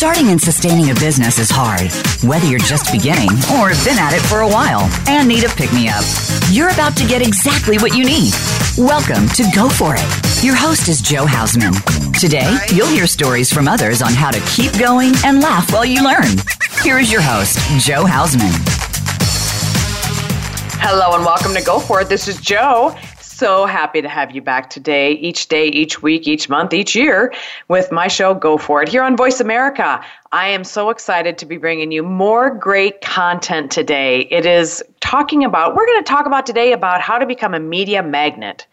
Starting and sustaining a business is hard, whether you're just beginning or have been at it for a while and need a pick me up. You're about to get exactly what you need. Welcome to Go For It. Your host is Jo Hausman. Today, you'll hear stories from others on how to keep going and laugh while you learn. Here is your host, Jo Hausman. Hello and welcome to Go For It. This is Jo so happy to have you back today, each day, each week, each month, each year with my show Go For It here on Voice America. I am so excited to be bringing you more great content today. It is talking about, we're going to talk about today about how to become a media magnet.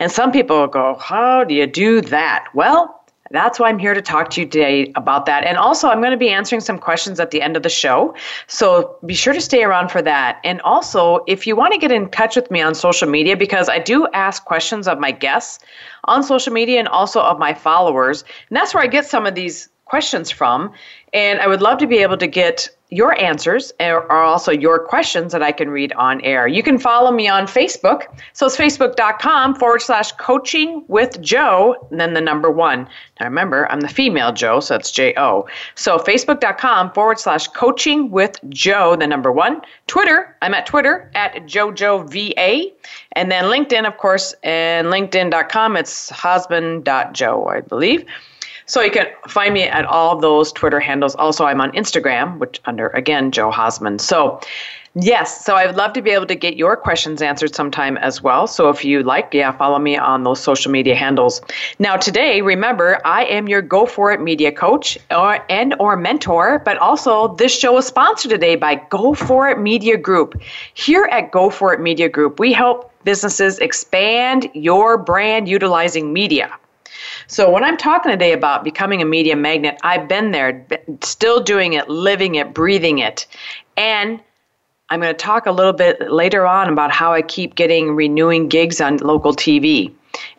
And some people go, How do you do that? Well, that's why I'm here to talk to you today about that. And also, I'm going to be answering some questions at the end of the show. So be sure to stay around for that. And also, if you want to get in touch with me on social media, because I do ask questions of my guests on social media and also of my followers, and that's where I get some of these questions from. And I would love to be able to get your answers eh, are also your questions that I can read on air. You can follow me on Facebook. So it's facebook.com forward slash coaching with Jo, and then the number one. Now remember, I'm the female Jo, so it's J O. So facebook.com forward slash coaching with Jo, the number one. Twitter, I'm at Twitter at JoJoVA. And then LinkedIn, of course, and LinkedIn.com, it's husband.joe, I believe. So you can find me at all those Twitter handles. Also, I'm on Instagram, which under again Jo Hausman. So. Yes, so I would love to be able to get your questions answered sometime as well. So if you like, yeah, follow me on those social media handles. Now today, remember, I am your Go For It media coach or and or mentor, but also this show is sponsored today by Go For It Media Group. Here at Go For It Media Group, we help businesses expand your brand utilizing media. So when I'm talking today about becoming a media magnet, I've been there, still doing it, living it, breathing it. And I'm going to talk a little bit later on about how I keep getting renewing gigs on local TV.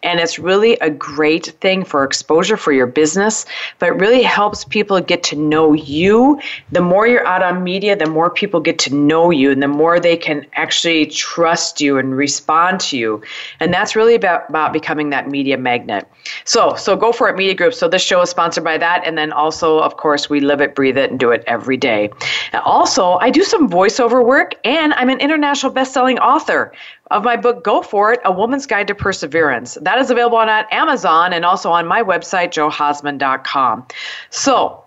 And it's really a great thing for exposure for your business, but it really helps people get to know you. The more you're out on media, the more people get to know you and the more they can actually trust you and respond to you. And that's really about, about becoming that media magnet. So, so go for it, Media Group. So this show is sponsored by that. And then also, of course, we live it, breathe it, and do it every day. Also, I do some voiceover work and I'm an international best-selling author of my book, Go For It A Woman's Guide to Perseverance. That is available on Amazon and also on my website, johausman.com. So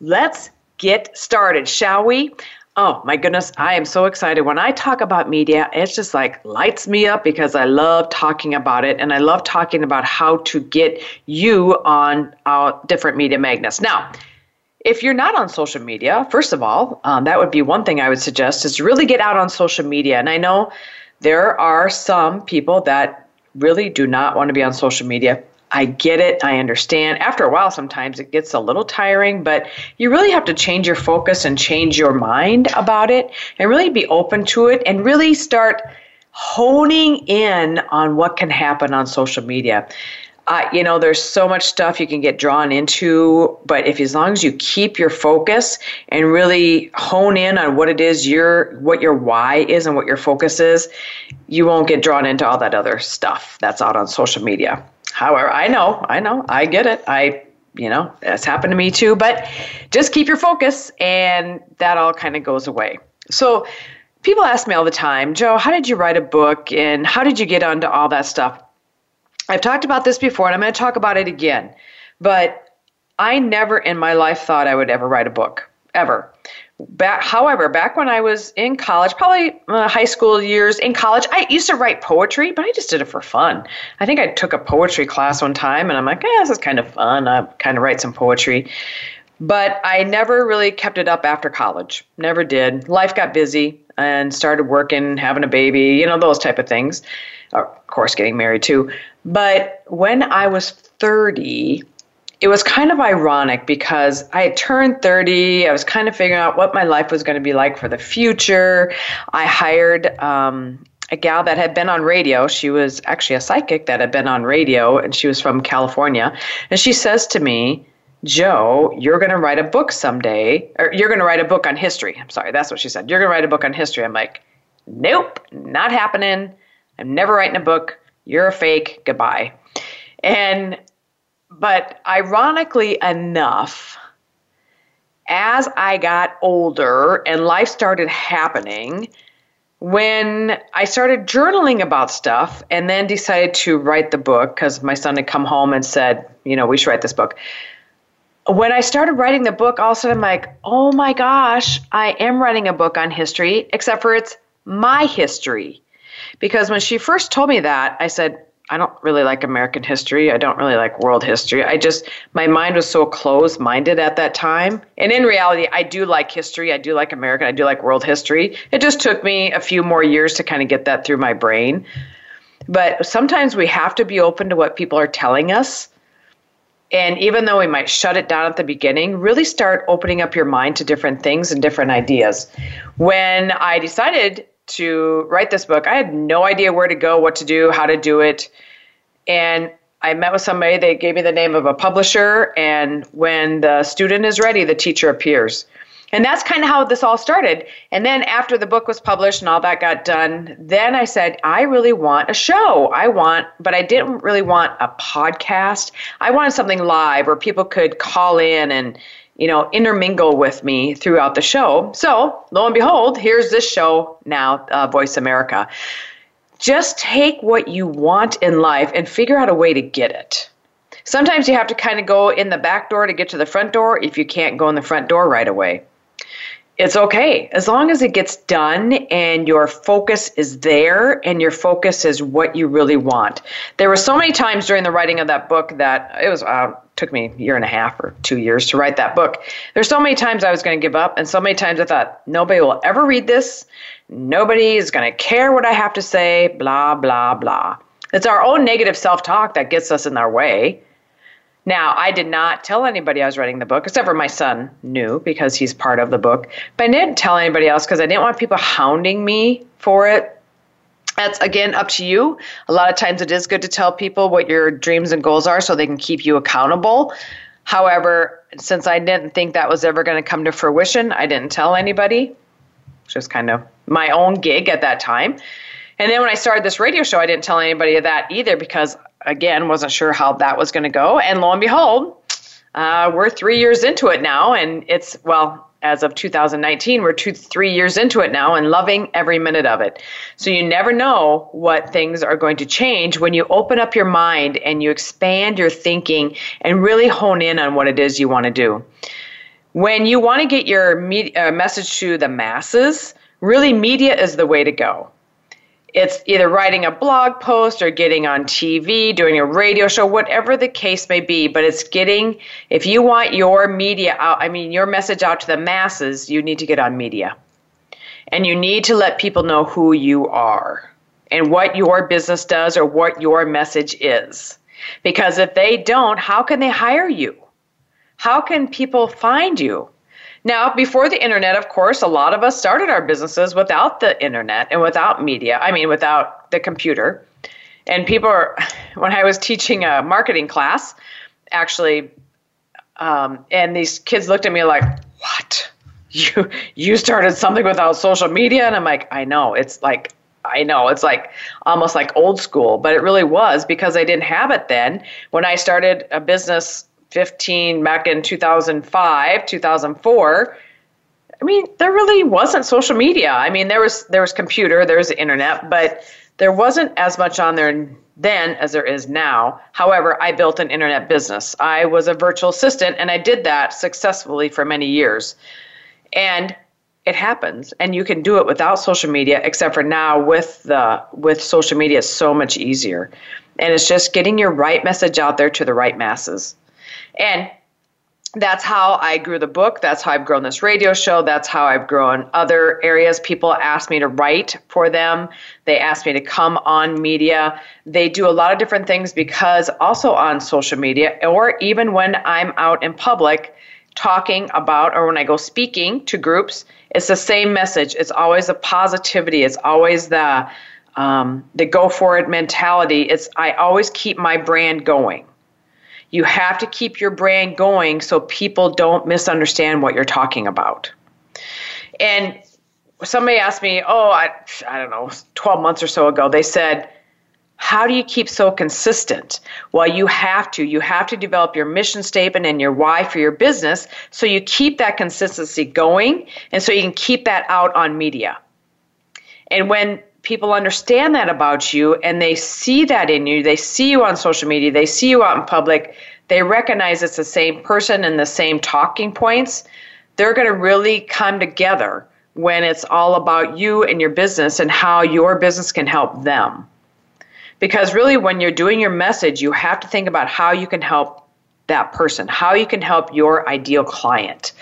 let's get started, shall we? Oh my goodness, I am so excited. When I talk about media, it's just like lights me up because I love talking about it and I love talking about how to get you on uh, different media magnets. Now, if you're not on social media, first of all, um, that would be one thing I would suggest is really get out on social media. And I know there are some people that really do not want to be on social media. I get it. I understand. After a while, sometimes it gets a little tiring, but you really have to change your focus and change your mind about it and really be open to it and really start honing in on what can happen on social media you know, there's so much stuff you can get drawn into, but if as long as you keep your focus and really hone in on what it is your what your why is and what your focus is, you won't get drawn into all that other stuff that's out on social media. However, I know, I know, I get it. I you know, that's happened to me too, but just keep your focus and that all kind of goes away. So people ask me all the time, Jo, how did you write a book and how did you get onto all that stuff? I've talked about this before and I'm going to talk about it again. But I never in my life thought I would ever write a book, ever. Back, however, back when I was in college, probably uh, high school years, in college, I used to write poetry, but I just did it for fun. I think I took a poetry class one time, and I'm like, yeah, this is kind of fun. I kind of write some poetry. But I never really kept it up after college. Never did. Life got busy and started working, having a baby, you know, those type of things. Of course, getting married too. But when I was 30, it was kind of ironic because I had turned 30. I was kind of figuring out what my life was going to be like for the future. I hired um, a gal that had been on radio. She was actually a psychic that had been on radio, and she was from California. And she says to me, Jo, you're going to write a book someday, or you're going to write a book on history. I'm sorry, that's what she said. You're going to write a book on history. I'm like, nope, not happening. I'm never writing a book. You're a fake. Goodbye. And, but ironically enough, as I got older and life started happening, when I started journaling about stuff and then decided to write the book because my son had come home and said, you know, we should write this book. When I started writing the book, all of a sudden I'm like, oh my gosh, I am writing a book on history, except for it's my history. Because when she first told me that, I said, I don't really like American history. I don't really like world history. I just, my mind was so closed minded at that time. And in reality, I do like history. I do like American. I do like world history. It just took me a few more years to kind of get that through my brain. But sometimes we have to be open to what people are telling us. And even though we might shut it down at the beginning, really start opening up your mind to different things and different ideas. When I decided to write this book. I had no idea where to go, what to do, how to do it. And I met with somebody, they gave me the name of a publisher, and when the student is ready, the teacher appears. And that's kind of how this all started. And then after the book was published and all that got done, then I said, I really want a show. I want, but I didn't really want a podcast. I wanted something live where people could call in and you know, intermingle with me throughout the show. So, lo and behold, here's this show now, uh, Voice America. Just take what you want in life and figure out a way to get it. Sometimes you have to kind of go in the back door to get to the front door if you can't go in the front door right away. It's okay as long as it gets done and your focus is there and your focus is what you really want. There were so many times during the writing of that book that it was uh, took me a year and a half or two years to write that book. There's so many times I was going to give up, and so many times I thought, nobody will ever read this. Nobody is going to care what I have to say, blah, blah, blah. It's our own negative self talk that gets us in our way. Now, I did not tell anybody I was writing the book, except for my son knew because he's part of the book. But I didn't tell anybody else because I didn't want people hounding me for it that's again up to you. A lot of times it is good to tell people what your dreams and goals are so they can keep you accountable. However, since I didn't think that was ever going to come to fruition, I didn't tell anybody. Just kind of my own gig at that time. And then when I started this radio show, I didn't tell anybody of that either because, again, wasn't sure how that was going to go. And lo and behold, uh, we're three years into it now, and it's, well, as of 2019. We're two, three years into it now and loving every minute of it. So you never know what things are going to change when you open up your mind and you expand your thinking and really hone in on what it is you want to do. When you want to get your media, uh, message to the masses, really media is the way to go it's either writing a blog post or getting on TV, doing a radio show, whatever the case may be. But it's getting, if you want your media out, I mean, your message out to the masses, you need to get on media. And you need to let people know who you are and what your business does or what your message is. Because if they don't, how can they hire you? How can people find you? Now, before the internet, of course, a lot of us started our businesses without the internet and without media. I mean, without the computer. And people are, when I was teaching a marketing class, actually, um, and these kids looked at me like, what? You, you started something without social media? And I'm like, I know. It's like, I know it's like almost like old school, but it really was because I didn't have it then. When I started a business 15 back in 2005 2004 i mean there really wasn't social media. I mean there was there was computer there was the internet but there wasn't as much on there then as there is now. However i built an internet business. I was a virtual assistant and i did that successfully for many years. And it happens and you can do it without social media except for now with the with social media it's so much easier. And it's just getting your right message out there to the right masses and that's how I grew the book. That's how I've grown this radio show. That's how I've grown other areas. People ask me to write for them. They ask me to come on media. They do a lot of different things because also on social media, or even when I'm out in public talking about, or when I go speaking to groups, it's the same message. It's always the positivity. It's always the um, the go for it mentality. It's I always keep my brand going. You have to keep your brand going so people don't misunderstand what you're talking about. And somebody asked me, oh, I, I don't know, 12 months or so ago, they said, How do you keep so consistent? Well, you have to. You have to develop your mission statement and your why for your business so you keep that consistency going and so you can keep that out on media. And when people understand that about you and they see that in you, they see you on social media, they see you out in public, they recognize it's the same person and the same talking points, they're going to really come together when it's all about you and your business and how your business can help them. Because really, when you're doing your message, you have to think about how you can help that person, how you can help your ideal client.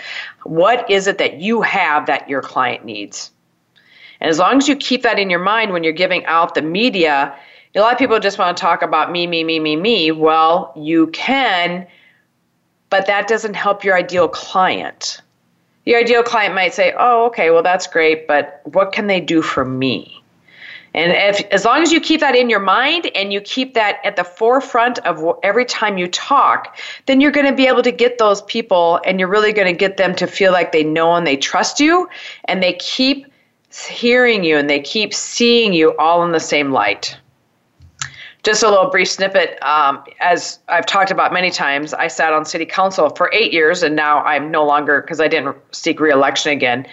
What is it that you have that your client needs? And as long as you keep that in your mind when you're giving out the media, a lot of people just want to talk about me, me, me, me, me. Well, you can, but that doesn't help your ideal client. Your ideal client might say, oh, okay, well, that's great, but what can they do for me? And if, as long as you keep that in your mind and you keep that at the forefront of every time you talk, then you're going to be able to get those people and you're really going to get them to feel like they know and they trust you and they keep hearing you and they keep seeing you all in the same light. Just a little brief snippet. Um, as I've talked about many times, I sat on city council for eight years, and now I'm no longer because I didn't seek reelection again.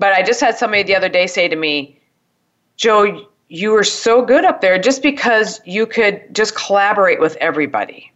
But I just had somebody the other day say to me, Jo, you were so good up there just because you could just collaborate with everybody.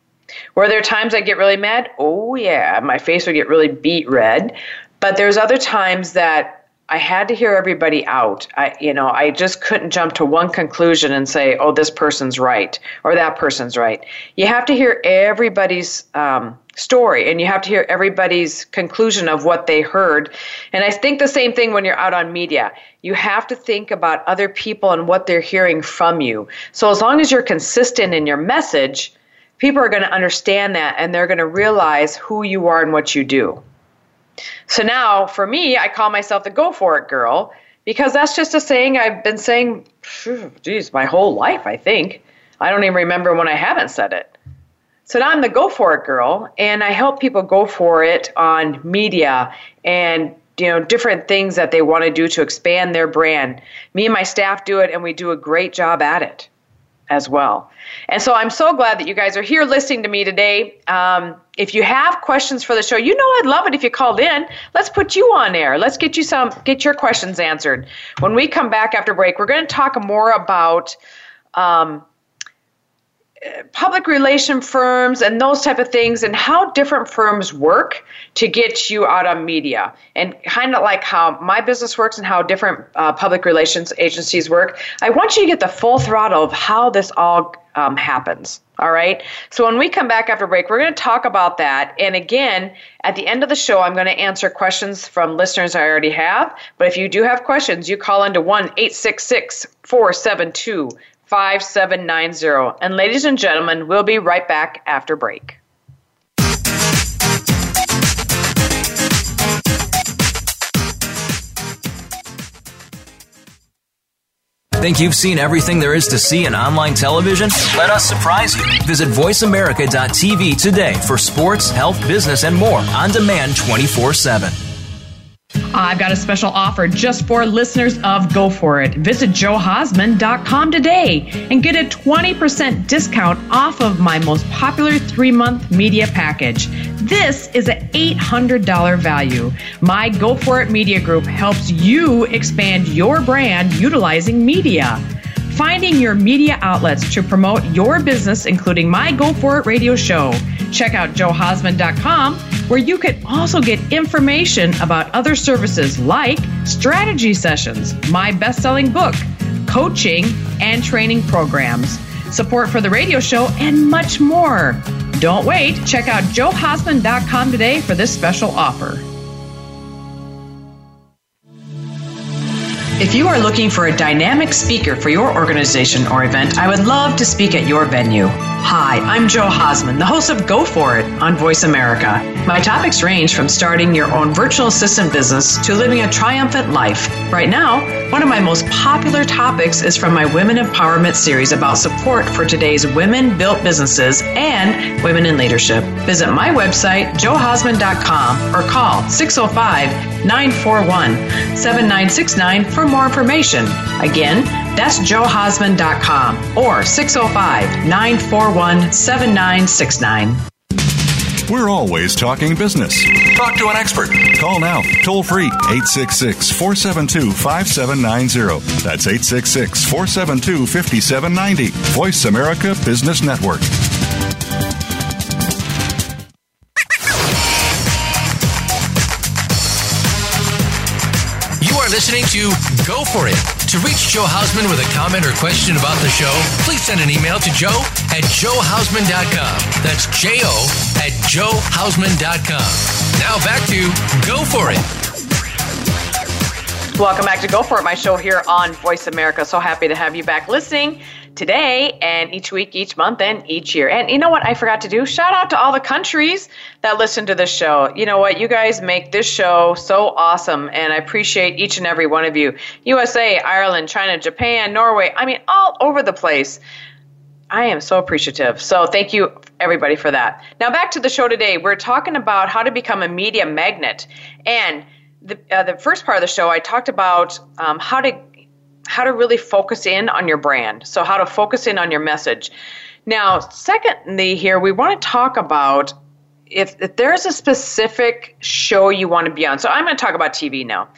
Were there times I get really mad? Oh, yeah, my face would get really beat red. But there's other times that I had to hear everybody out. I, you know, I just couldn't jump to one conclusion and say, "Oh, this person's right" or "That person's right." You have to hear everybody's um, story, and you have to hear everybody's conclusion of what they heard. And I think the same thing when you're out on media. You have to think about other people and what they're hearing from you. So as long as you're consistent in your message, people are going to understand that, and they're going to realize who you are and what you do. So now for me, I call myself the go for it girl because that's just a saying I've been saying, geez, my whole life, I think. I don't even remember when I haven't said it. So now I'm the go for it girl, and I help people go for it on media and you know different things that they want to do to expand their brand. Me and my staff do it, and we do a great job at it as well. And so I'm so glad that you guys are here listening to me today. Um, if you have questions for the show, you know I'd love it if you called in. Let's put you on air. Let's get you some, get your questions answered. When we come back after break, we're going to talk more about um, public relation firms and those type of things and how different firms work to get you out on media. And kind of like how my business works and how different uh, public relations agencies work i want you to get the full throttle of how this all um, happens all right? So when we come back after break we're going to talk about that. And again at the end of the show i'm going to answer questions from listeners i already have. But if you do have questions you call into 1 866 472 5790. And ladies and gentlemen, we'll be right back after break. Think you've seen everything there is to see in online television? Let us surprise you. Visit VoiceAmerica.tv today for sports, health, business, and more on demand 24 7. I've got a special offer just for listeners of Go For It. Visit johausman.com today and get a 20% discount off of my most popular three month media package. This is an $800 value. My Go For It Media Group helps you expand your brand utilizing media finding your media outlets to promote your business, including my Go For It radio show. Check out johausman.com, where you can also get information about other services like strategy sessions, my best selling book, coaching, and training programs, support for the radio show, and much more. Don't wait. Check out johausman.com today for this special offer. If you are looking for a dynamic speaker for your organization or event, I would love to speak at your venue. Hi, I'm Jo Hausman, the host of Go For It on Voice America. My topics range from starting your own virtual assistant business to living a triumphant life. Right now, one of my most popular topics is from my Women Empowerment series about support for today's women built businesses and women in leadership. Visit my website, johausman.com, or call 605 941 7969 for more information. Again, That's johausman.com or 605 941 7969. We're always talking business. Talk to an expert. Call now, toll free, 866 472 5790. That's 866 472 5790. Voice America Business Network. Listening to Go For It. To reach Jo Hausman with a comment or question about the show, please send an email to jo at johausman.com. That's J O at johausman.com. Now back to Go For It. Welcome back to Go For It, my show here on Voice America. So happy to have you back listening today and each week, each month, and each year. And you know what I forgot to do? Shout out to all the countries that listen to this show. You know what? You guys make this show so awesome, and I appreciate each and every one of you. USA, Ireland, China, Japan, Norway, I mean, all over the place. I am so appreciative. So thank you, everybody, for that. Now, back to the show today. We're talking about how to become a media magnet. And the, uh, the first part of the show, I talked about um, how to how to really focus in on your brand. So, how to focus in on your message. Now, secondly, here we want to talk about if, if there's a specific show you want to be on. So, I'm going to talk about TV now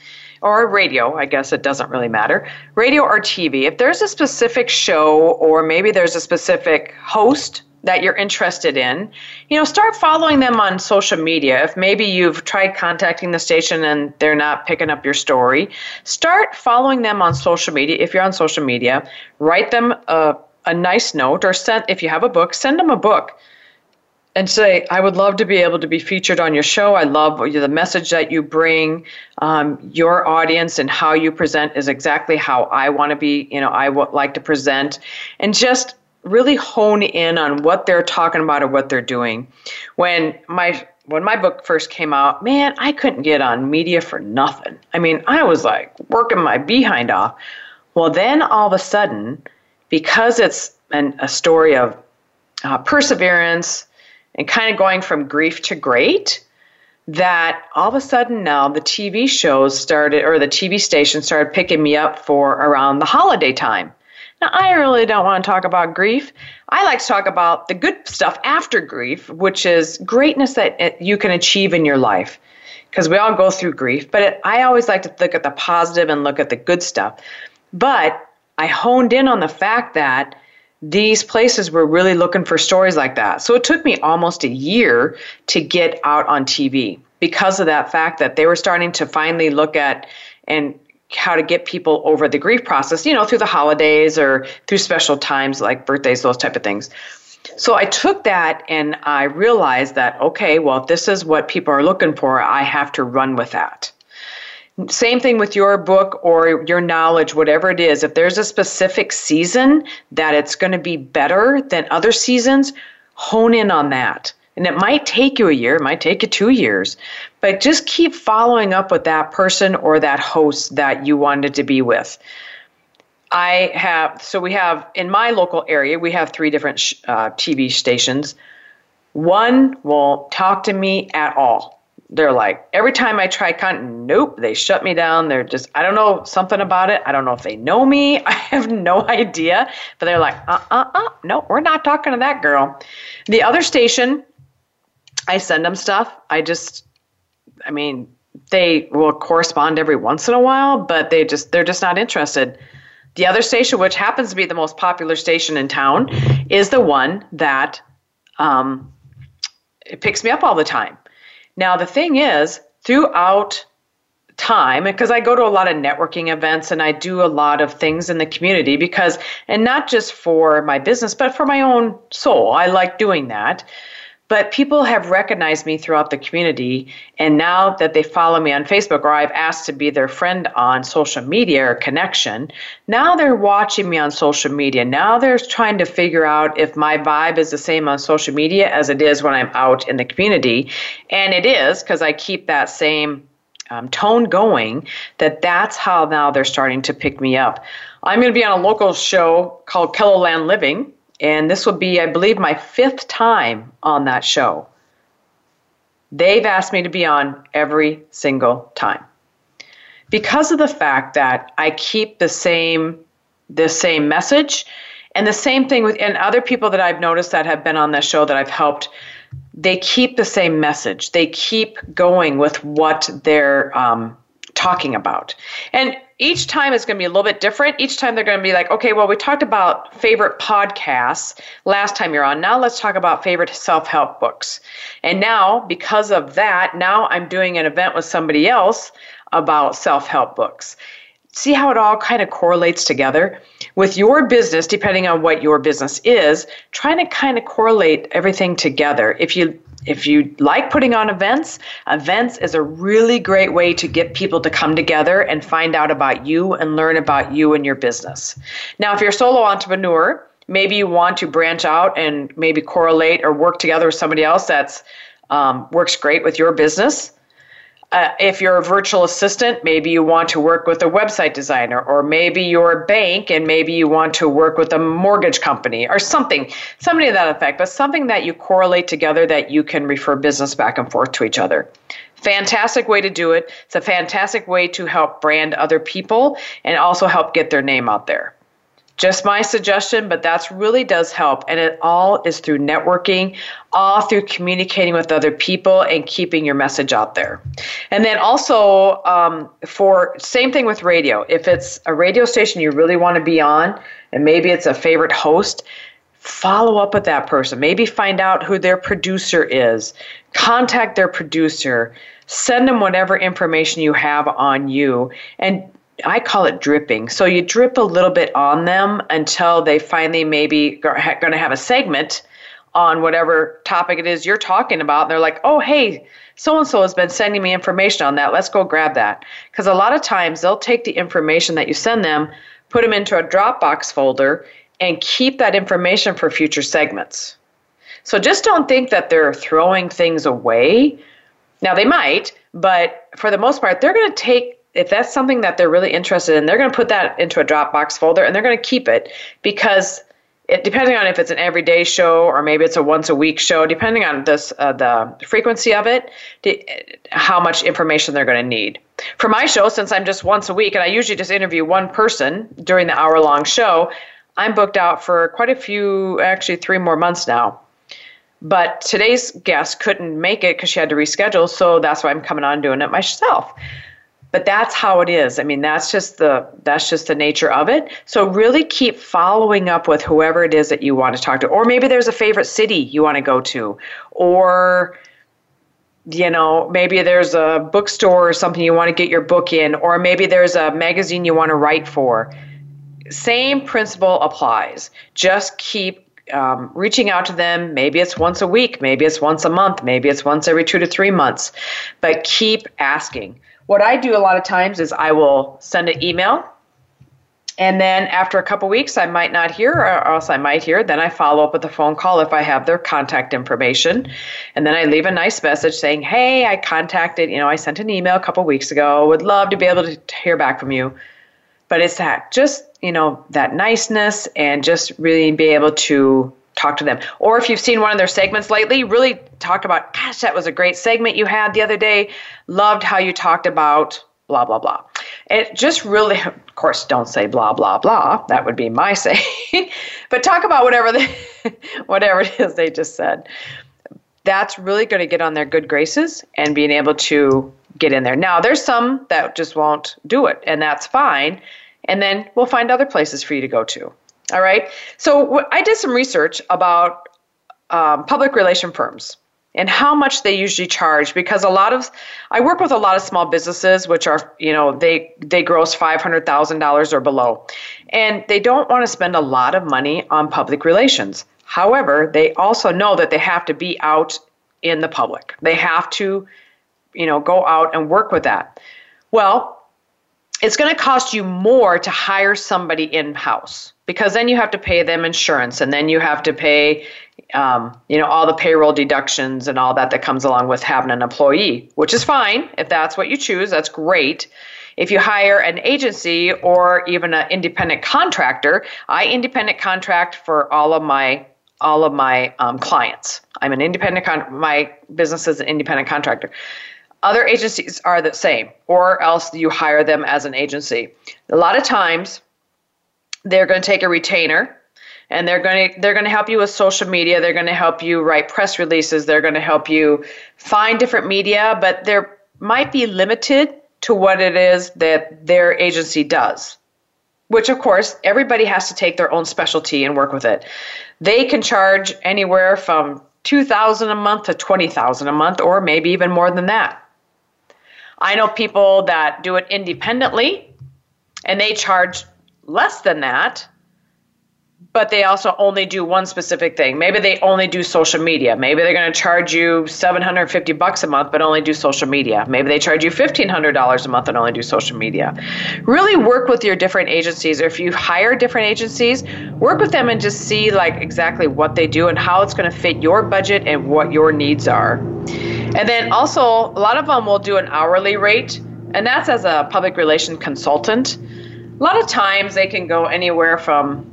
or radio, I guess it doesn't really matter. Radio or TV. If there's a specific show or maybe there's a specific host that you're interested in, you know, start following them on social media. If maybe you've tried contacting the station and they're not picking up your story, start following them on social media. If you're on social media, write them a, a nice note or send, if you have a book, send them a book and say, I would love to be able to be featured on your show. I love the message that you bring. Um, your audience and how you present is exactly how I want to be, you know, I would like to present. And just really hone in on what they're talking about or what they're doing. When my when my book first came out, man, I couldn't get on media for nothing. I mean, I was like working my behind off. Well, then all of a sudden, because it's an, a story of uh, perseverance and kind of going from grief to great, that all of a sudden now the TV shows started, or the TV station started picking me up for around the holiday time. Now, I really don't want to talk about grief. I like to talk about the good stuff after grief, which is greatness that you can achieve in your life. Because we all go through grief, but it, I always like to look at the positive and look at the good stuff. But I honed in on the fact that these places were really looking for stories like that. So it took me almost a year to get out on TV because of that fact that they were starting to finally look at and how to get people over the grief process, you know, through the holidays or through special times like birthdays, those type of things. So I took that and I realized that, okay, well, if this is what people are looking for, I have to run with that. Same thing with your book or your knowledge, whatever it is. If there's a specific season that it's going to be better than other seasons, hone in on that. And it might take you a year, it might take you two years, but just keep following up with that person or that host that you wanted to be with. I have, so we have in my local area, we have three different sh- uh, TV stations. One won't talk to me at all. They're like, every time I try content, nope, they shut me down. They're just, I don't know something about it. I don't know if they know me. I have no idea. But they're like, uh uh uh, no, we're not talking to that girl. The other station, I send them stuff. I just, I mean, they will correspond every once in a while, but they just they're just not interested. The other station, which happens to be the most popular station in town, is the one that um, it picks me up all the time. Now the thing is, throughout time because I go to a lot of networking events and I do a lot of things in the community because and not just for my business but for my own soul. I like doing that. But people have recognized me throughout the community, and now that they follow me on Facebook or I've asked to be their friend on social media or connection, now they're watching me on social media. Now they're trying to figure out if my vibe is the same on social media as it is when I'm out in the community. And it is because I keep that same um, tone going that that's how now they're starting to pick me up. I'm going to be on a local show called KELOLAND Living and this will be, I believe, my fifth time on that show. They've asked me to be on every single time. Because of the fact that I keep the same the same message. And the same thing with and other people that I've noticed that have been on the show that I've helped, they keep the same message. They keep going with what they're um, talking about. And each time it's going to be a little bit different. Each time they're going to be like, okay, well, we talked about favorite podcasts last time you're on. Now let's talk about favorite self help books. And now, because of that, now I'm doing an event with somebody else about self help books. See how it all kind of correlates together? With your business, depending on what your business is, trying to kind of correlate everything together. If you if you like putting on events, events is a really great way to get people to come together and find out about you and learn about you and your business. Now, if you're a solo entrepreneur, maybe you want to branch out and maybe correlate or work together with somebody else that's um, works great with your business. Uh, if you're a virtual assistant, maybe you want to work with a website designer, or maybe you're a bank and maybe you want to work with a mortgage company or something, somebody to that effect, but something that you correlate together that you can refer business back and forth to each other. Fantastic way to do it. It's a fantastic way to help brand other people and also help get their name out there. Just my suggestion, but that's really does help. And it all is through networking, all through communicating with other people and keeping your message out there. And then also um, for same thing with radio. If it's a radio station you really want to be on, and maybe it's a favorite host, follow up with that person. Maybe find out who their producer is. Contact their producer. Send them whatever information you have on you and I call it dripping. So you drip a little bit on them until they finally maybe are going to have a segment on whatever topic it is you're talking about. And they're like, oh, hey, so and so has been sending me information on that. Let's go grab that. Because a lot of times they'll take the information that you send them, put them into a Dropbox folder, and keep that information for future segments. So just don't think that they're throwing things away. Now, they might, but for the most part, they're going to take if that's something that they're really interested in, they're going to put that into a Dropbox folder and they're going to keep it because it, depending on if it's an everyday show or maybe it's a once a week show, depending on this uh, the frequency of it, how much information they're going to need. For my show, since I'm just once a week and I usually just interview one person during the hour long show, I'm booked out for quite a few, actually three more months now. But today's guest couldn't make it because she had to reschedule, so that's why I'm coming on doing it myself but that's how it is. I mean, that's just the that's just the nature of it. So really keep following up with whoever it is that you want to talk to, or maybe there's a favorite city you want to go to, or you know, maybe there's a bookstore or something you want to get your book in, or maybe there's a magazine you want to write for. Same principle applies. Just keep um, reaching out to them. Maybe it's once a week, maybe it's once a month, maybe it's once every two to three months, but keep asking. What I do a lot of times is I will send an email and then after a couple weeks, I might not hear, or else I might hear. Then I follow up with a phone call if I have their contact information. And then I leave a nice message saying, Hey, I contacted, you know, I sent an email a couple weeks ago. Would love to be able to hear back from you. But it's that just, you know, that niceness and just really be able to talk to them. Or if you've seen one of their segments lately, really talk about, gosh, that was a great segment you had the other day. Loved how you talked about blah, blah, blah. It just really, of course, don't say blah, blah, blah. That would be my saying. but talk about whatever, they, whatever it is they just said. That's really going to get on their good graces and being able to get in there. Now, there's some that just won't do it, and that's fine. And then we'll find other places for you to go to. All right. So I did some research about um, public relation firms and how much they usually charge because a lot of I work with a lot of small businesses which are you know they they gross five hundred thousand dollars or below, and they don't want to spend a lot of money on public relations. However, they also know that they have to be out in the public. They have to, you know, go out and work with that. Well, it's going to cost you more to hire somebody in house because then you have to pay them insurance and then you have to pay um, you know all the payroll deductions and all that that comes along with having an employee which is fine if that's what you choose that's great. If you hire an agency or even an independent contractor i independent contract for all of my all of my um, clients. I'm an independent con- my business is an independent contractor other agencies are the same or else you hire them as an agency. A lot of times they're going to take a retainer and they're going to they're going to help you with social media they're going to help you write press releases they're going to help you find different media but there might be limited to what it is that their agency does which of course everybody has to take their own specialty and work with it. They can charge anywhere from 2000 a month to 20000 a month or maybe even more than that i know people that do it independently and they charge less than that but they also only do one specific thing. Maybe they only do social media. Maybe they're going to charge you 750 bucks a month but only do social media. Maybe they charge you $1500 a month and only do social media. Really work with your different agencies or if you hire different agencies, work with them and just see like exactly what they do and how it's going to fit your budget and what your needs are. And then also a lot of them will do an hourly rate and that's as a public relation consultant. A lot of times they can go anywhere from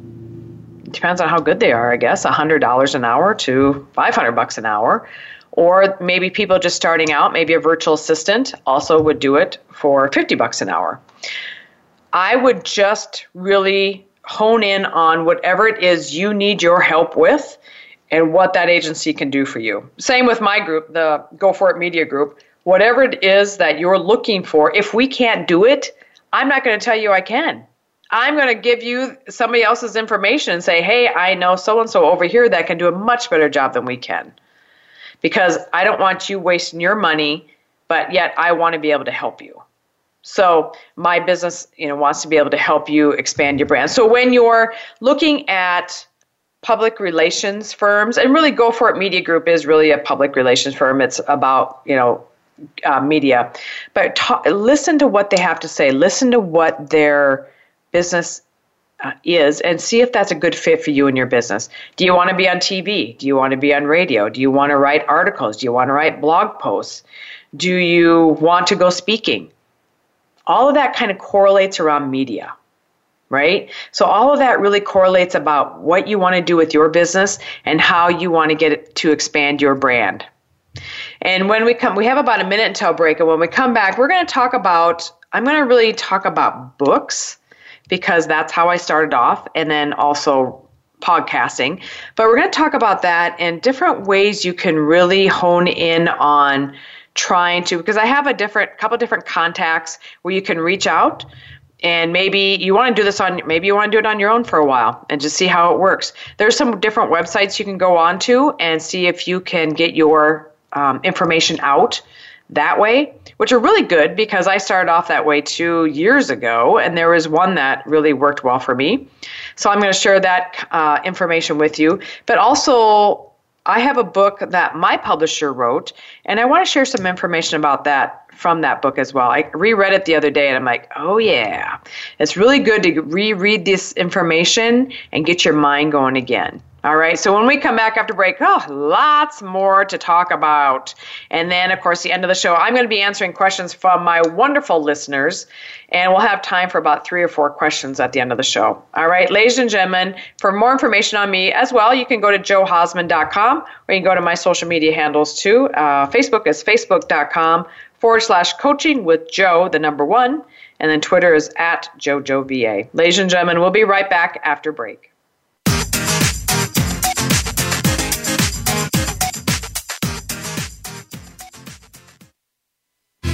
depends on how good they are, I guess, $100 an hour to 500 bucks an hour. Or maybe people just starting out, maybe a virtual assistant also would do it for 50 bucks an hour. I would just really hone in on whatever it is you need your help with and what that agency can do for you. Same with my group, the Go For It Media Group. Whatever it is that you're looking for, if we can't do it, I'm not going to tell you I can. I'm going to give you somebody else's information and say, hey, I know so and so over here that can do a much better job than we can. Because I don't want you wasting your money, but yet I want to be able to help you. So my business, you know, wants to be able to help you expand your brand. So when you're looking at public relations firms, and really Go For It Media Group is really a public relations firm. It's about, you know, uh, media. But ta- listen to what they have to say. Listen to what their business uh, is and see if that's a good fit for you and your business. Do you want to be on TV? Do you want to be on radio? Do you want to write articles? Do you want to write blog posts? Do you want to go speaking? All of that kind of correlates around media, right? So all of that really correlates about what you want to do with your business and how you want to get it to expand your brand. And when we come, we have about a minute until break. And when we come back, we're going to talk about, I'm going to really talk about books because that's how I started off, and then also podcasting. But we're going to talk about that and different ways you can really hone in on trying to because I have a different couple different contacts where you can reach out and maybe you want to do this on maybe you want to do it on your own for a while and just see how it works there's some different websites you can go on to and see if you can get your um, information out that way, which are really good because I started off that way two years ago, and there was one that really worked well for me. So I'm going to share that uh, information with you. But also, I have a book that my publisher wrote, and I want to share some information about that from that book as well. I reread it the other day and I'm like, oh yeah, it's really good to reread this information and get your mind going again. All right, so when we come back after break, oh, lots more to talk about. And then, of course, the end of the show, I'm going to be answering questions from my wonderful listeners, and we'll have time for about three or four questions at the end of the show. All right, ladies and gentlemen, for more information on me as well, you can go to johausman.com or you can go to my social media handles too. Uh, Facebook is facebook.com forward slash coaching with Jo, the number one, and then Twitter is at JoJoVA. Ladies and gentlemen, we'll be right back after break.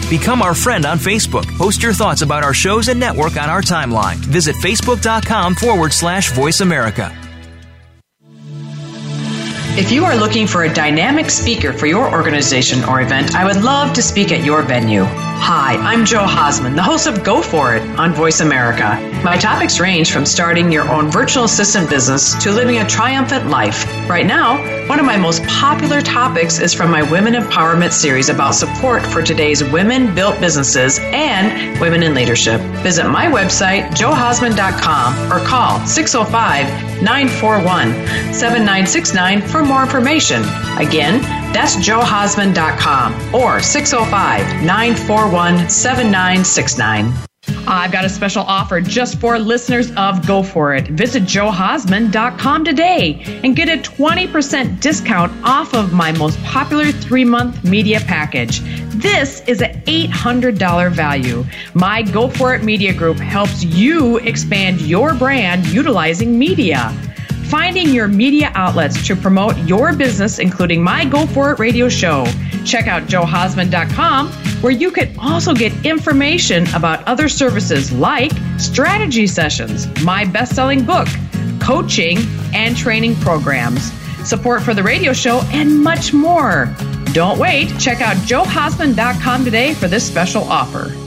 Become our friend on Facebook. Post your thoughts about our shows and network on our timeline. Visit facebook.com forward slash voice America. If you are looking for a dynamic speaker for your organization or event, I would love to speak at your venue. Hi, I'm Jo Hausman, the host of Go For It on Voice America. My topics range from starting your own virtual assistant business to living a triumphant life. Right now, one of my most popular topics is from my Women Empowerment series about support for today's women built businesses and women in leadership. Visit my website, johausman.com, or call 605 941 7969 for more information. Again, that's johausman.com or 605 941 7969. I've got a special offer just for listeners of Go For It. Visit johausman.com today and get a 20% discount off of my most popular three month media package. This is an $800 value. My Go For It Media Group helps you expand your brand utilizing media. Finding your media outlets to promote your business, including my Go For It radio show. Check out johausman.com, where you can also get information about other services like strategy sessions, my best selling book, coaching and training programs, support for the radio show, and much more. Don't wait. Check out johausman.com today for this special offer.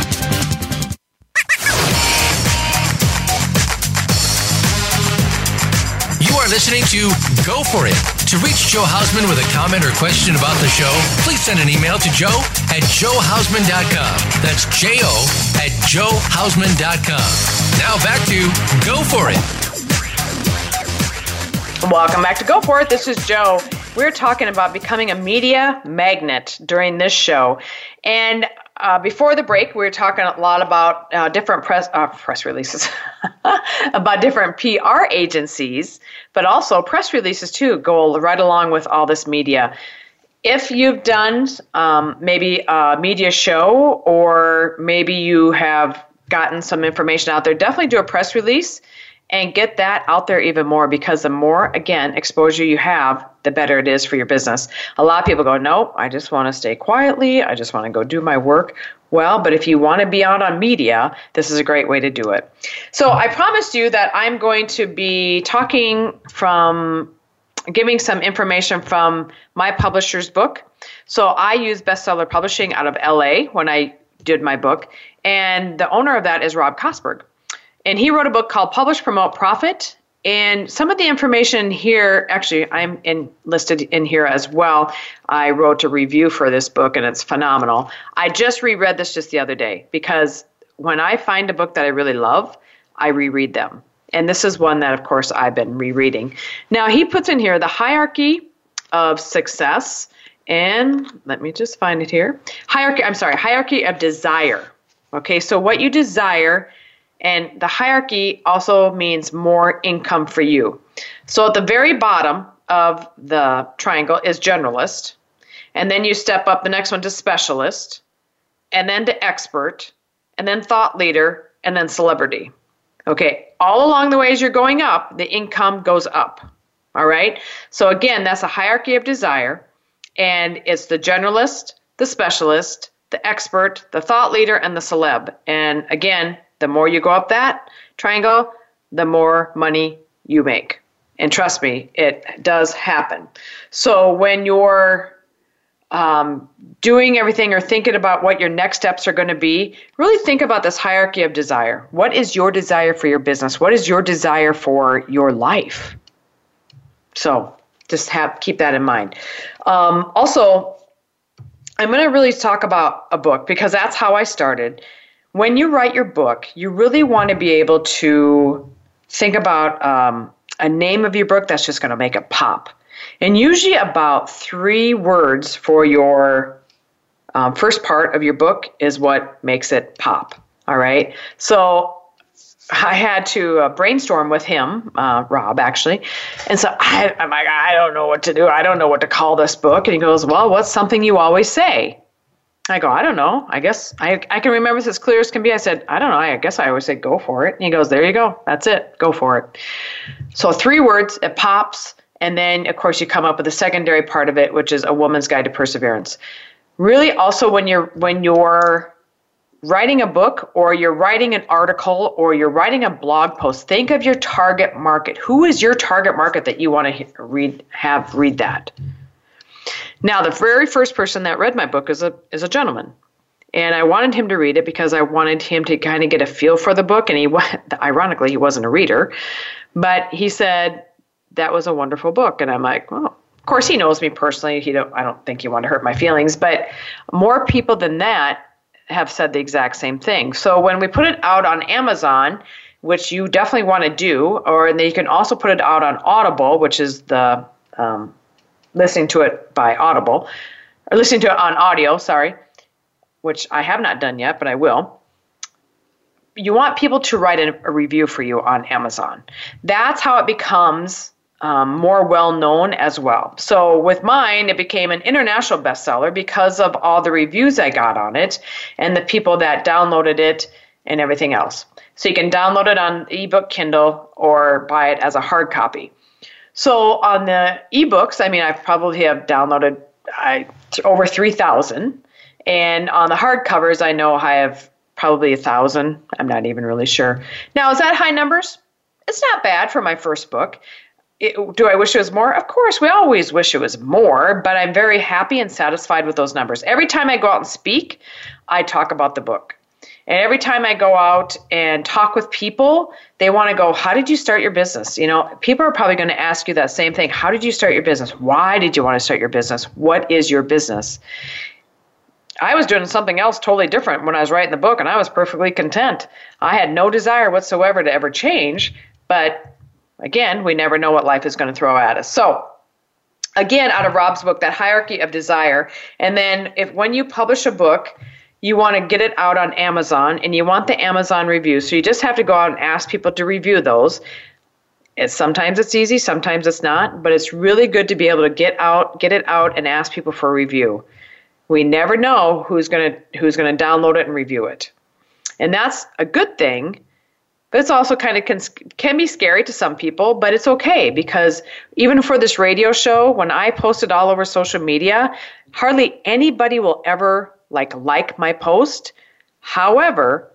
Listening to Go For It. To reach Jo Hausman with a comment or question about the show, please send an email to jo at johausman.com. That's J O at johausman.com. Now back to Go For It. Welcome back to Go For It. This is Jo. We're talking about becoming a media magnet during this show. And uh, before the break, we were talking a lot about uh, different press uh, press releases, about different PR agencies, but also press releases too go right along with all this media. If you've done um, maybe a media show, or maybe you have gotten some information out there, definitely do a press release and get that out there even more because the more, again, exposure you have, the better it is for your business. A lot of people go, Nope, I just want to stay quietly. I just want to go do my work. Well, but if you want to be out on media, this is a great way to do it. So I promised you that I'm going to be talking from giving some information from my publisher's book. So I use Bestseller Publishing out of LA when I did my book, and the owner of that is Rob Kosberg. And he wrote a book called Publish, Promote, Profit. And some of the information here, actually, I'm in, listed in here as well. I wrote a review for this book, and it's phenomenal. I just reread this just the other day because when I find a book that I really love, I reread them. And this is one that, of course, I've been rereading. Now, he puts in here the hierarchy of success. And let me just find it here. Hierarchy, I'm sorry, hierarchy of desire. Okay, so what you desire and the hierarchy also means more income for you. So at the very bottom of the triangle is generalist. And then you step up the next one to specialist, and then to expert, and then thought leader, and then celebrity. Okay, all along the way as you're going up, the income goes up. All right, so again, that's a hierarchy of desire, and it's the generalist, the specialist, the expert, the thought leader, and the celeb. And again, the more you go up that triangle, the more money you make. And trust me, it does happen. So when you're um, doing everything or thinking about what your next steps are going to be, really think about this hierarchy of desire. What is your desire for your business? What is your desire for your life? So just have keep that in mind. Um, also, I'm going to really talk about a book because that's how I started when you write your book, you really want to be able to think about um, a name of your book that's just going to make it pop. And usually, about three words for your um, first part of your book is what makes it pop. All right. So I had to uh, brainstorm with him, uh, Rob, actually. And so I, I'm like, I don't know what to do. I don't know what to call this book. And he goes, Well, what's something you always say? I go, I don't know. I guess I, I can remember this as clear as can be. I said, I don't know. I guess I always say go for it. And he goes, There you go. That's it. Go for it. So three words, it pops. And then, of course, you come up with the secondary part of it, which is a woman's guide to perseverance. Really, also when you're when you're writing a book or you're writing an article or you're writing a blog post, think of your target market. Who is your target market that you want to read have read that? Now, the very first person that read my book is a is a gentleman, and I wanted him to read it because I wanted him to kind of get a feel for the book. And he, ironically, he wasn't a reader, but he said that was a wonderful book, and I'm like, well. Of course, he knows me personally. He don't. I don't think he wanted to hurt my feelings, but more people than that have said the exact same thing. So when we put it out on Amazon, which you definitely want to do, or and you can also put it out on Audible, which is the um, listening to it by Audible, or listening to it on audio, sorry, which I have not done yet, but I will. You want people to write a, a review for you on Amazon. That's how it becomes um, more well known as well. So with mine, it became an international bestseller because of all the reviews I got on it and the people that downloaded it and everything else. So you can download it on ebook Kindle or buy it as a hard copy. So on the ebooks, I mean, I probably have downloaded I, over 3,000. And on the hardcovers, I know I have probably a thousand. I'm not even really sure. Now, is that high numbers? It's not bad for my first book it, do I wish it was more? Of course, we always wish it was more, but I'm very happy and satisfied with those numbers. Every time I go out and speak, I talk about the book. And every time I go out and talk with people, they want to go, How did you start your business? You know, people are probably going to ask you that same thing. How did you start your business? Why did you want to start your business? What is your business? I was doing something else totally different when I was writing the book, and I was perfectly content. I had no desire whatsoever to ever change, but Again, we never know what life is going to throw at us. So, again, out of Rob's book, that hierarchy of desire. And then, if when you publish a book, you want to get it out on Amazon and you want the Amazon review. So, you just have to go out and ask people to review those. It's, sometimes it's easy, sometimes it's not, but it's really good to be able to get out, get it out, and ask people for a review. We never know who's going to who's going to download it and review it, and that's a good thing but it's also kind of can, can be scary to some people, but it's okay because even for this radio show, when I post it all over social media, hardly anybody will ever like like my post. However,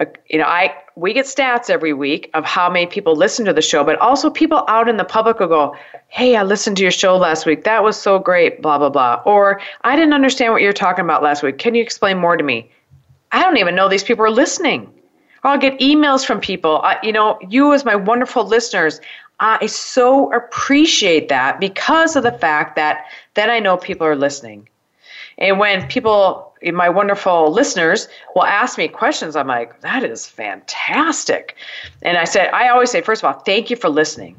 uh, you know, I we get stats every week of how many people listen to the show, but also people out in the public will go, "Hey, I listened to your show last week. That was so great." Blah blah blah. Or I didn't understand what you were talking about last week. Can you explain more to me? I don't even know these people are listening. I'll get emails from people. I, you know, you as my wonderful listeners, I so appreciate that because of the fact that then I know people are listening. And when people, my wonderful listeners, will ask me questions, I'm like, that is fantastic. And I said, I always say, first of all, thank you for listening.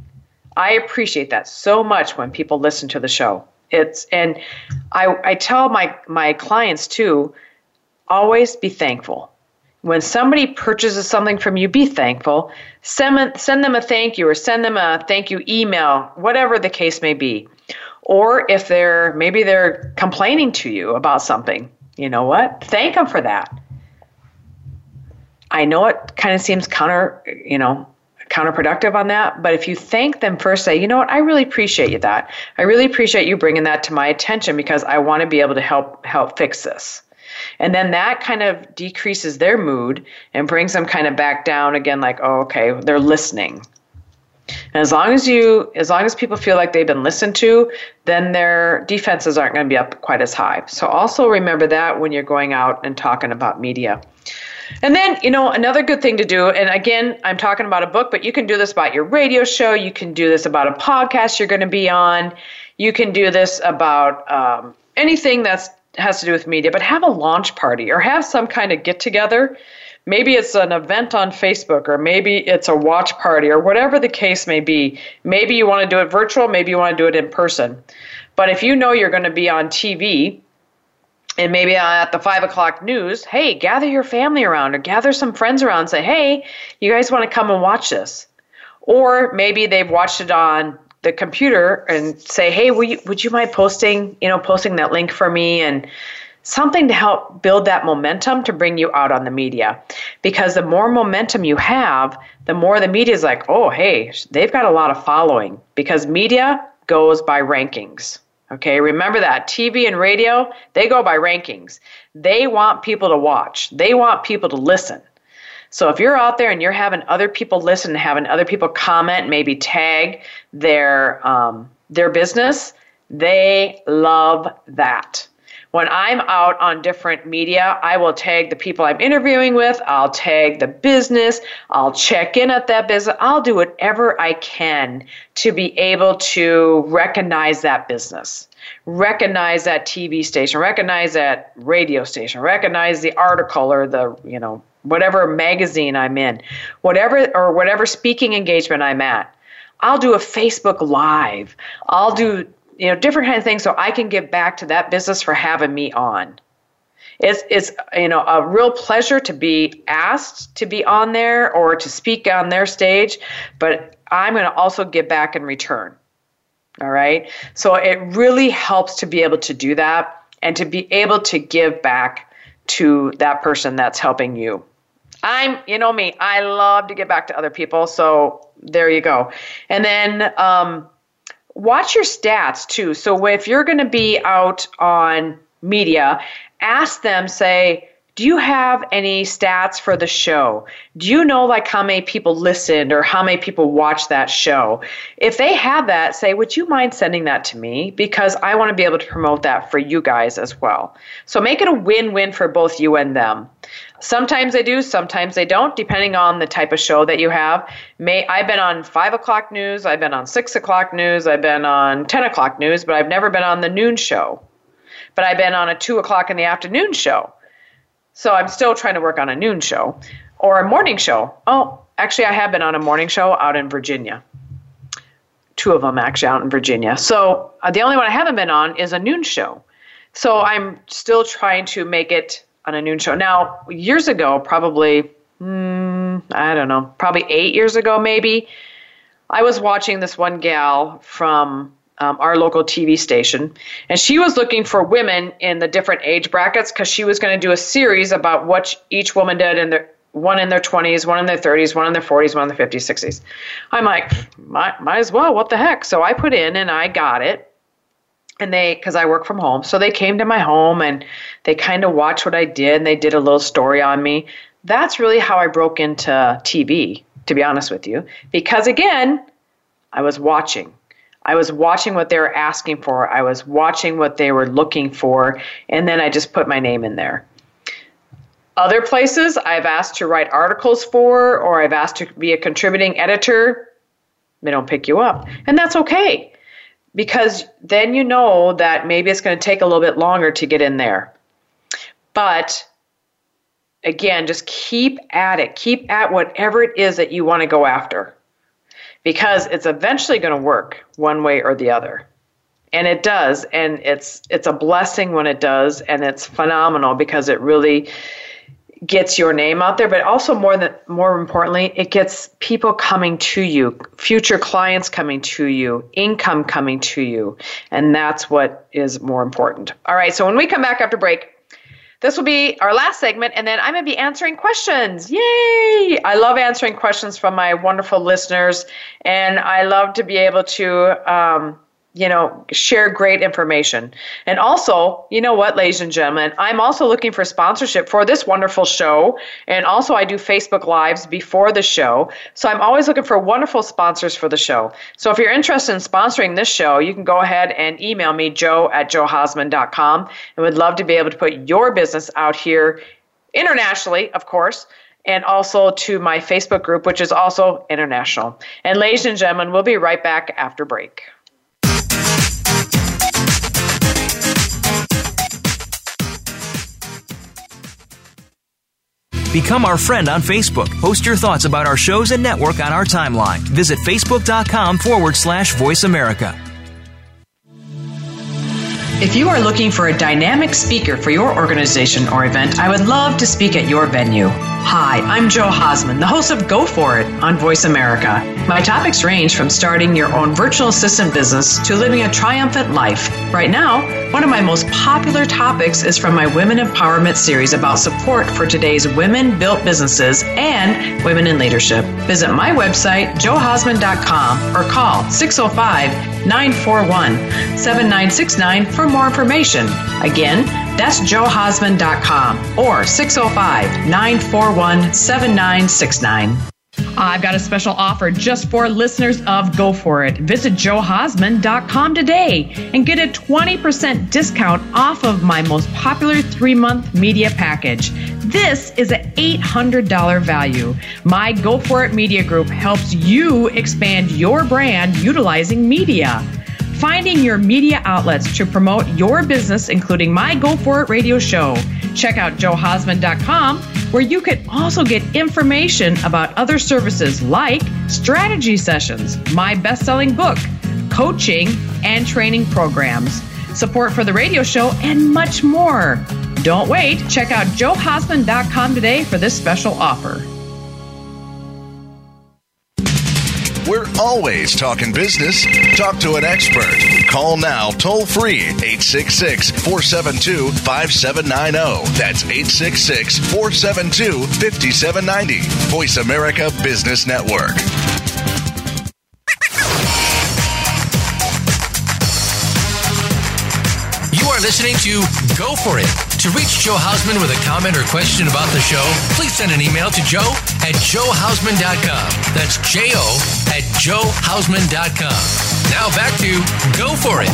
I appreciate that so much when people listen to the show. It's and I, I tell my my clients too, always be thankful when somebody purchases something from you, be thankful. Send, send them a thank you or send them a thank you email, whatever the case may be. Or if they're maybe they're complaining to you about something, you know what? Thank them for that. I know it kind of seems counter, you know, counterproductive on that, but if you thank them first, say, you know what, I really appreciate you that. I really appreciate you bringing that to my attention because I want to be able to help help fix this. And then that kind of decreases their mood and brings them kind of back down again, like, oh, okay, they're listening. And as long as you, as long as people feel like they've been listened to, then their defenses aren't going to be up quite as high. So also remember that when you're going out and talking about media. And then, you know, another good thing to do, and again, I'm talking about a book, but you can do this about your radio show. You can do this about a podcast you're going to be on. You can do this about um, anything that's has to do with media, but have a launch party or have some kind of get together. Maybe it's an event on Facebook or maybe it's a watch party or whatever the case may be. Maybe you want to do it virtual, maybe you want to do it in person. But if you know you're going to be on TV and maybe at the five o'clock news, hey, gather your family around or gather some friends around and say, hey, you guys want to come and watch this. Or maybe they've watched it on the computer and say, "Hey, you, would you mind posting, you know, posting that link for me and something to help build that momentum to bring you out on the media. Because the more momentum you have, the more the media is like, "Oh, hey, they've got a lot of following." Because media goes by rankings. Okay, remember that. TV and radio, they go by rankings. They want people to watch. They want people to listen. So if you're out there and you're having other people listen, having other people comment, maybe tag their um, their business, they love that. When I'm out on different media, I will tag the people I'm interviewing with, I'll tag the business, I'll check in at that business, I'll do whatever I can to be able to recognize that business recognize that TV station, recognize that radio station, recognize the article or the, you know, whatever magazine I'm in, whatever or whatever speaking engagement I'm at. I'll do a Facebook live. I'll do, you know, different kind of things so I can give back to that business for having me on. It's it's you know a real pleasure to be asked to be on there or to speak on their stage, but I'm going to also give back in return. All right. So it really helps to be able to do that and to be able to give back to that person that's helping you. I'm, you know me, I love to give back to other people. So there you go. And then um, watch your stats too. So if you're going to be out on media, ask them, say, do you have any stats for the show? Do you know like how many people listened or how many people watched that show? If they have that, say, would you mind sending that to me? Because I want to be able to promote that for you guys as well. So make it a win win for both you and them. Sometimes they do, sometimes they don't, depending on the type of show that you have. May I've been on five o'clock news, I've been on six o'clock news, I've been on ten o'clock news, but I've never been on the noon show. But I've been on a two o'clock in the afternoon show. So I'm still trying to work on a noon show or a morning show. Oh, actually, I have been on a morning show out in Virginia. Two of them actually out in Virginia. So uh, the only one I haven't been on is a noon show. So I'm still trying to make it on a noon show. Now, years ago, probably, hmm, I don't know, probably eight years ago, maybe, I was watching this one gal from um, our local TV station, and she was looking for women in the different age brackets because she was going to do a series about what each woman did in their one in their 20s, one in their 30s, one in their 40s, one in their 50s, 60s. I'm like, might, might as well. What the heck? So I put in and I got it. And they, because I work from home, so they came to my home and they kind of watched what I did and they did a little story on me. That's really how I broke into TV, to be honest with you. Because again, I was watching. I was watching what they were asking for. I was watching what they were looking for, and then I just put my name in there. Other places I've asked to write articles for, or I've asked to be a contributing editor, they don't pick you up. And that's okay because then you know that maybe it's going to take a little bit longer to get in there. But again, just keep at it. Keep at whatever it is that you want to go after because it's eventually going to work one way or the other and it does and it's it's a blessing when it does and it's phenomenal because it really gets your name out there but also more than more importantly it gets people coming to you future clients coming to you income coming to you and that's what is more important all right so when we come back after break this will be our last segment, and then I'm going to be answering questions. Yay! I love answering questions from my wonderful listeners, and I love to be able to um, you know, share great information. And also, you know what, ladies and gentlemen, I'm also looking for sponsorship for this wonderful show. And also, I do Facebook Lives before the show. So I'm always looking for wonderful sponsors for the show. So if you're interested in sponsoring this show, you can go ahead and email me, jo at johausman.com, and would love to be able to put your business out here internationally, of course and also to my Facebook group, which is also international. And ladies and gentlemen, we'll be right back after break. Become our friend on Facebook. Post your thoughts about our shows and network on our timeline. Visit facebook.com forward slash voice America. If you are looking for a dynamic speaker for your organization or event, I would love to speak at your venue. Hi, I'm Jo Hausman, the host of Go For It on Voice America. My topics range from starting your own virtual assistant business to living a triumphant life. Right now, one of my most popular topics is from my Women Empowerment series about support for today's women built businesses and women in leadership. Visit my website, johausman.com, or call 605 941 7969 for more information. Again, that's johausman.com or 605 941 7969. I've got a special offer just for listeners of Go For It. Visit johausman.com today and get a 20% discount off of my most popular three month media package. This is an $800 value. My Go For It Media Group helps you expand your brand utilizing media. Finding your media outlets to promote your business, including my Go For It radio show. Check out johausman.com where you can also get information about other services like strategy sessions, my best selling book, coaching and training programs, support for the radio show, and much more. Don't wait. Check out johausman.com today for this special offer. We're always talking business. Talk to an expert. Call now toll free 866 472 5790. That's 866 472 5790. Voice America Business Network. You are listening to Go For It. To reach Jo Hausman with a comment or question about the show, please send an email to jo at johausman.com. That's J O at johausman.com. Now back to Go For It.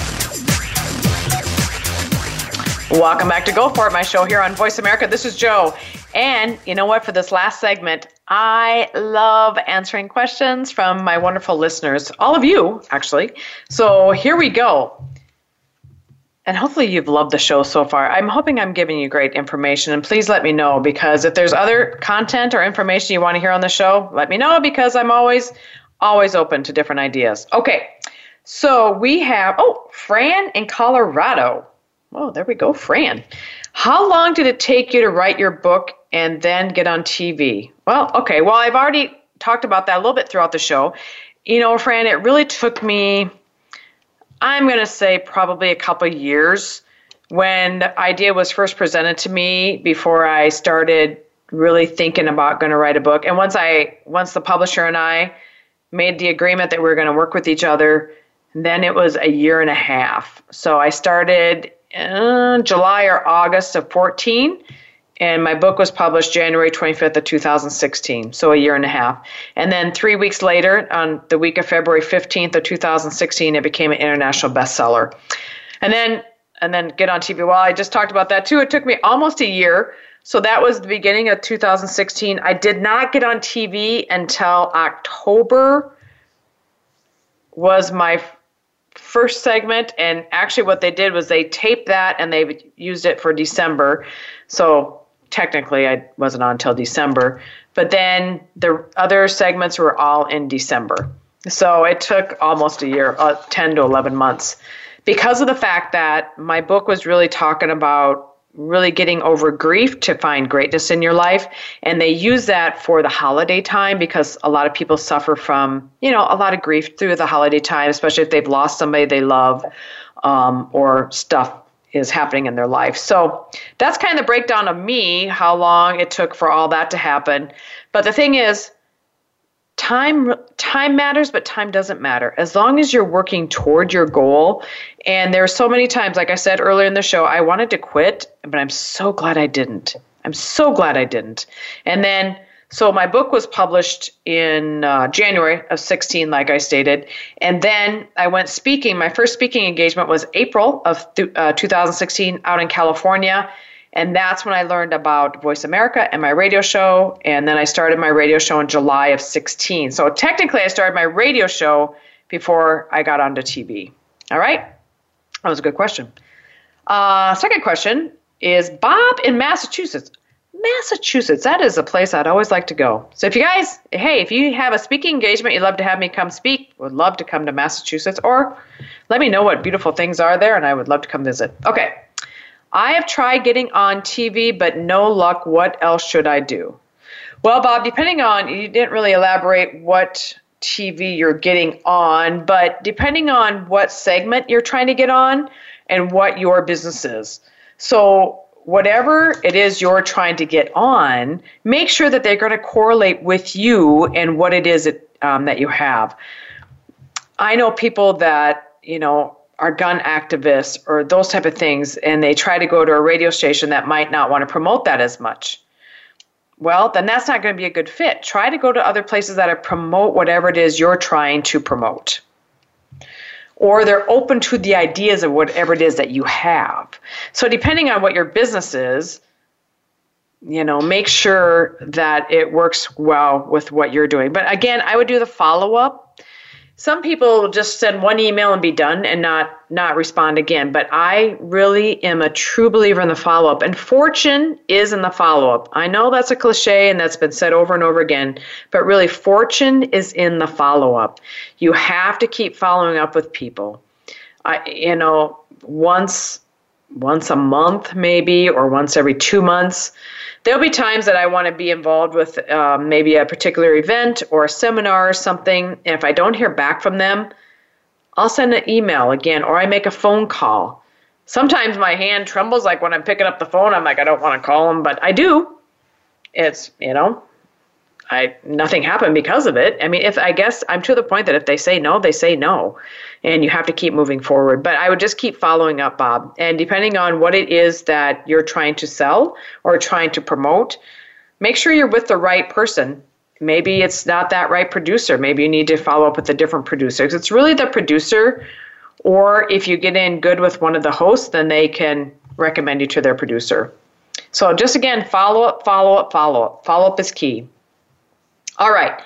Welcome back to Go For It, my show here on Voice America. This is Jo. And you know what? For this last segment, I love answering questions from my wonderful listeners, all of you, actually. So here we go. And hopefully you've loved the show so far. I'm hoping I'm giving you great information. And please let me know because if there's other content or information you want to hear on the show, let me know because I'm always, always open to different ideas. Okay. So we have, oh, Fran in Colorado. Oh, there we go, Fran. How long did it take you to write your book and then get on TV? Well, okay. Well, I've already talked about that a little bit throughout the show. You know, Fran, it really took me I'm going to say probably a couple years when the idea was first presented to me before I started really thinking about going to write a book. And once I once the publisher and I made the agreement that we were going to work with each other, then it was a year and a half. So I started July or August of 14 and my book was published January 25th of 2016, so a year and a half. And then three weeks later, on the week of February 15th of 2016, it became an international bestseller. And then and then get on TV. Well, I just talked about that too. It took me almost a year. So that was the beginning of 2016. I did not get on TV until October was my first segment and actually what they did was they taped that and they used it for December. So technically I wasn't on until December, but then the other segments were all in December. So it took almost a year, uh, 10 to 11 months, because of the fact that my book was really talking about really getting over grief to find greatness in your life. And they use that for the holiday time because a lot of people suffer from, you know, a lot of grief through the holiday time, especially if they've lost somebody they love um, or stuff is happening in their life. So that's kind of the breakdown of me, how long it took for all that to happen. But the thing is, time time matters but time doesn't matter as long as you're working toward your goal and there are so many times like i said earlier in the show i wanted to quit but i'm so glad i didn't i'm so glad i didn't and then so my book was published in uh, January of 16, like I stated, and then I went speaking. My first speaking engagement was April of th- uh, 2016 out in California, and that's when I learned about Voice America and my radio show. And then I started my radio show in July of 16. So technically, I started my radio show before I got onto TV. All right, that was a good question. Uh, second question is Bob in Massachusetts. Massachusetts. That is a place I'd always like to go. So if you guys, hey, if you have a speaking engagement, you'd love to have me come speak, would love to come to Massachusetts, or let me know what beautiful things are there, and I would love to come visit. Okay. I have tried getting on TV, but no luck. What else should I do? Well, Bob, depending on, you didn't really elaborate what TV you're getting on, but depending on what segment you're trying to get on and what your business is. So whatever it is you're trying to get on, make sure that they're going to correlate with you and what it is it, um, that you have. I know people that, you know, are gun activists or those type of things, and they try to go to a radio station that might not want to promote that as much. well, then that's not going to be a good fit. Try to go to other places that are promote whatever it is you're trying to promote. Or they're open to the ideas of whatever it is that you have. So, depending on what your business is, you know, make sure that it works well with what you're doing. But again, I would do the follow up some people just send one email and be done and not not respond again but i really am a true believer in the follow-up and fortune is in the follow-up. I know that's a cliche and that's been said over and over again but really fortune is in the follow-up. You have to keep following up with people. I you know once once a month maybe or once every two months there'll be times that I want to be involved with um, maybe a particular event or a seminar or something. And if I don't hear back from them, I'll send an email again or I make a phone call. Sometimes my hand trembles, like when I'm picking up the phone, I'm like, I don't want to call them, but I do. It's, you know, I nothing happened because of it. I mean, if I guess I'm to the point that if they say no, they say no and you have to keep moving forward. But I would just keep following up, Bob. And depending on what it is that you're trying to sell or trying to promote, make sure you're with the right person. Maybe it's not that right producer. Maybe you need to follow up with a different producer. It's really the producer, or if you get in good with one of the hosts, then they can recommend you to their producer. So just again, follow up, follow up, follow up. Follow up is key. All right.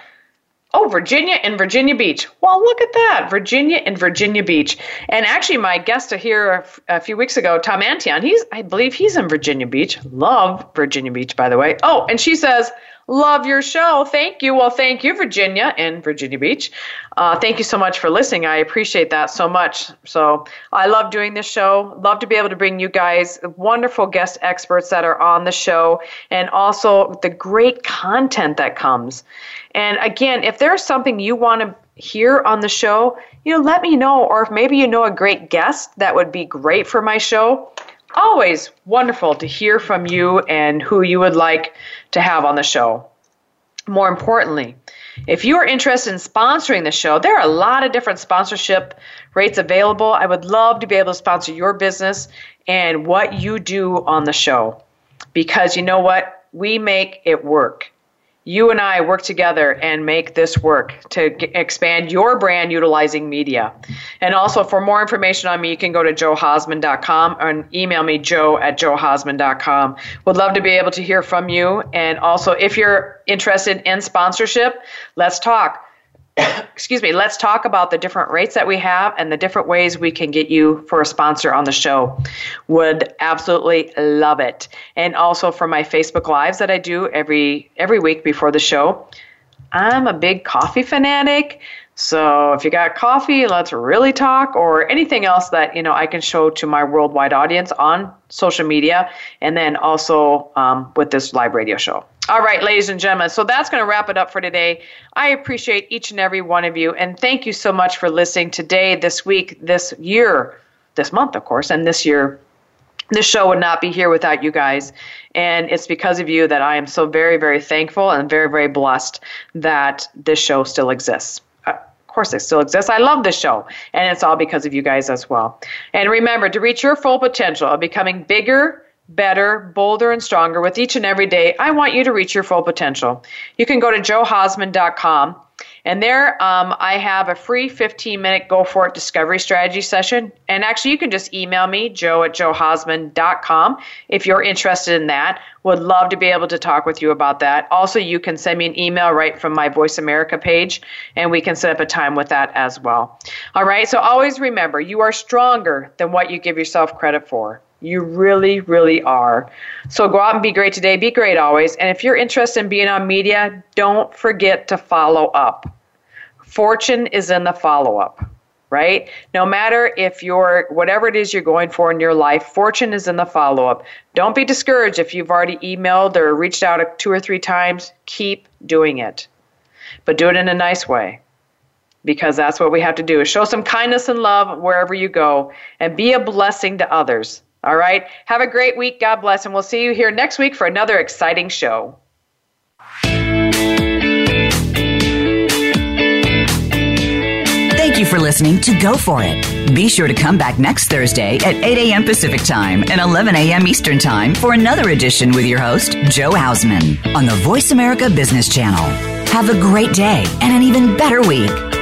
Oh, Virginia and Virginia Beach. Well, look at that. Virginia and Virginia Beach. And actually, my guest here a, few weeks ago, Tom Antion, he's, I believe he's in Virginia Beach. Love Virginia Beach, by the way. Oh, and she says, Love your show. Thank you. Well, thank you, Virginia and Virginia Beach. Uh, thank you so much for listening. I appreciate that so much. So I love doing this show. Love to be able to bring you guys wonderful guest experts that are on the show and also the great content that comes. And again, if there's something you want to hear on the show, you know, let me know. Or if maybe you know a great guest that would be great for my show, always wonderful to hear from you and who you would like to have on the show. More importantly, if you are interested in sponsoring the show, there are a lot of different sponsorship rates available. I would love to be able to sponsor your business and what you do on the show because you know what? We make it work you and I work together and make this work to g- expand your brand utilizing media. And also, for more information on me, you can go to johausman.com and email me, jo at johausman.com. Would love to be able to hear from you. And also, if you're interested in sponsorship, let's talk. excuse me, let's talk about the different rates that we have and the different ways we can get you for a sponsor on the show. Would absolutely love it. And also for my Facebook lives that I do every every week before the show. I'm a big coffee fanatic. So if you got coffee, let's really talk or anything else that, you know, I can show to my worldwide audience on social media and then also um, with this live radio show. All right, ladies and gentlemen. So that's going to wrap it up for today. I appreciate each and every one of you. And thank you so much for listening today, this week, this year, this month, of course, and this year. This show would not be here without you guys. And it's because of you that I am so very, very thankful and very, very blessed that this show still exists course it still exists. I love this show, and it's all because of you guys as well. And remember, to reach your full potential of becoming bigger, better, bolder, and stronger with each and every day, I want you to reach your full potential. You can go to johausman.com. And there, um, I have a free 15 minute Go For It discovery strategy session. And actually, you can just email me, jo at johausman.com, if you're interested in that. Would love to be able to talk with you about that. Also, you can send me an email right from my Voice America page, and we can set up a time with that as well. All right, so always remember you are stronger than what you give yourself credit for. You really, really are. So go out and be great today. Be great always. And if you're interested in being on media, don't forget to follow up. Fortune is in the follow up, right? No matter if you're, whatever it is you're going for in your life, fortune is in the follow up. Don't be discouraged if you've already emailed or reached out two or three times. Keep doing it. But do it in a nice way because that's what we have to do is show some kindness and love wherever you go and be a blessing to others all right. Have a great week. God bless. And we'll see you here next week for another exciting show. Thank you for listening to Go For It. Be sure to come back next Thursday at 8 a.m. Pacific Time and 11 a.m. Eastern Time for another edition with your host, Jo Hausman, on the Voice America Business Channel. Have a great day and an even better week.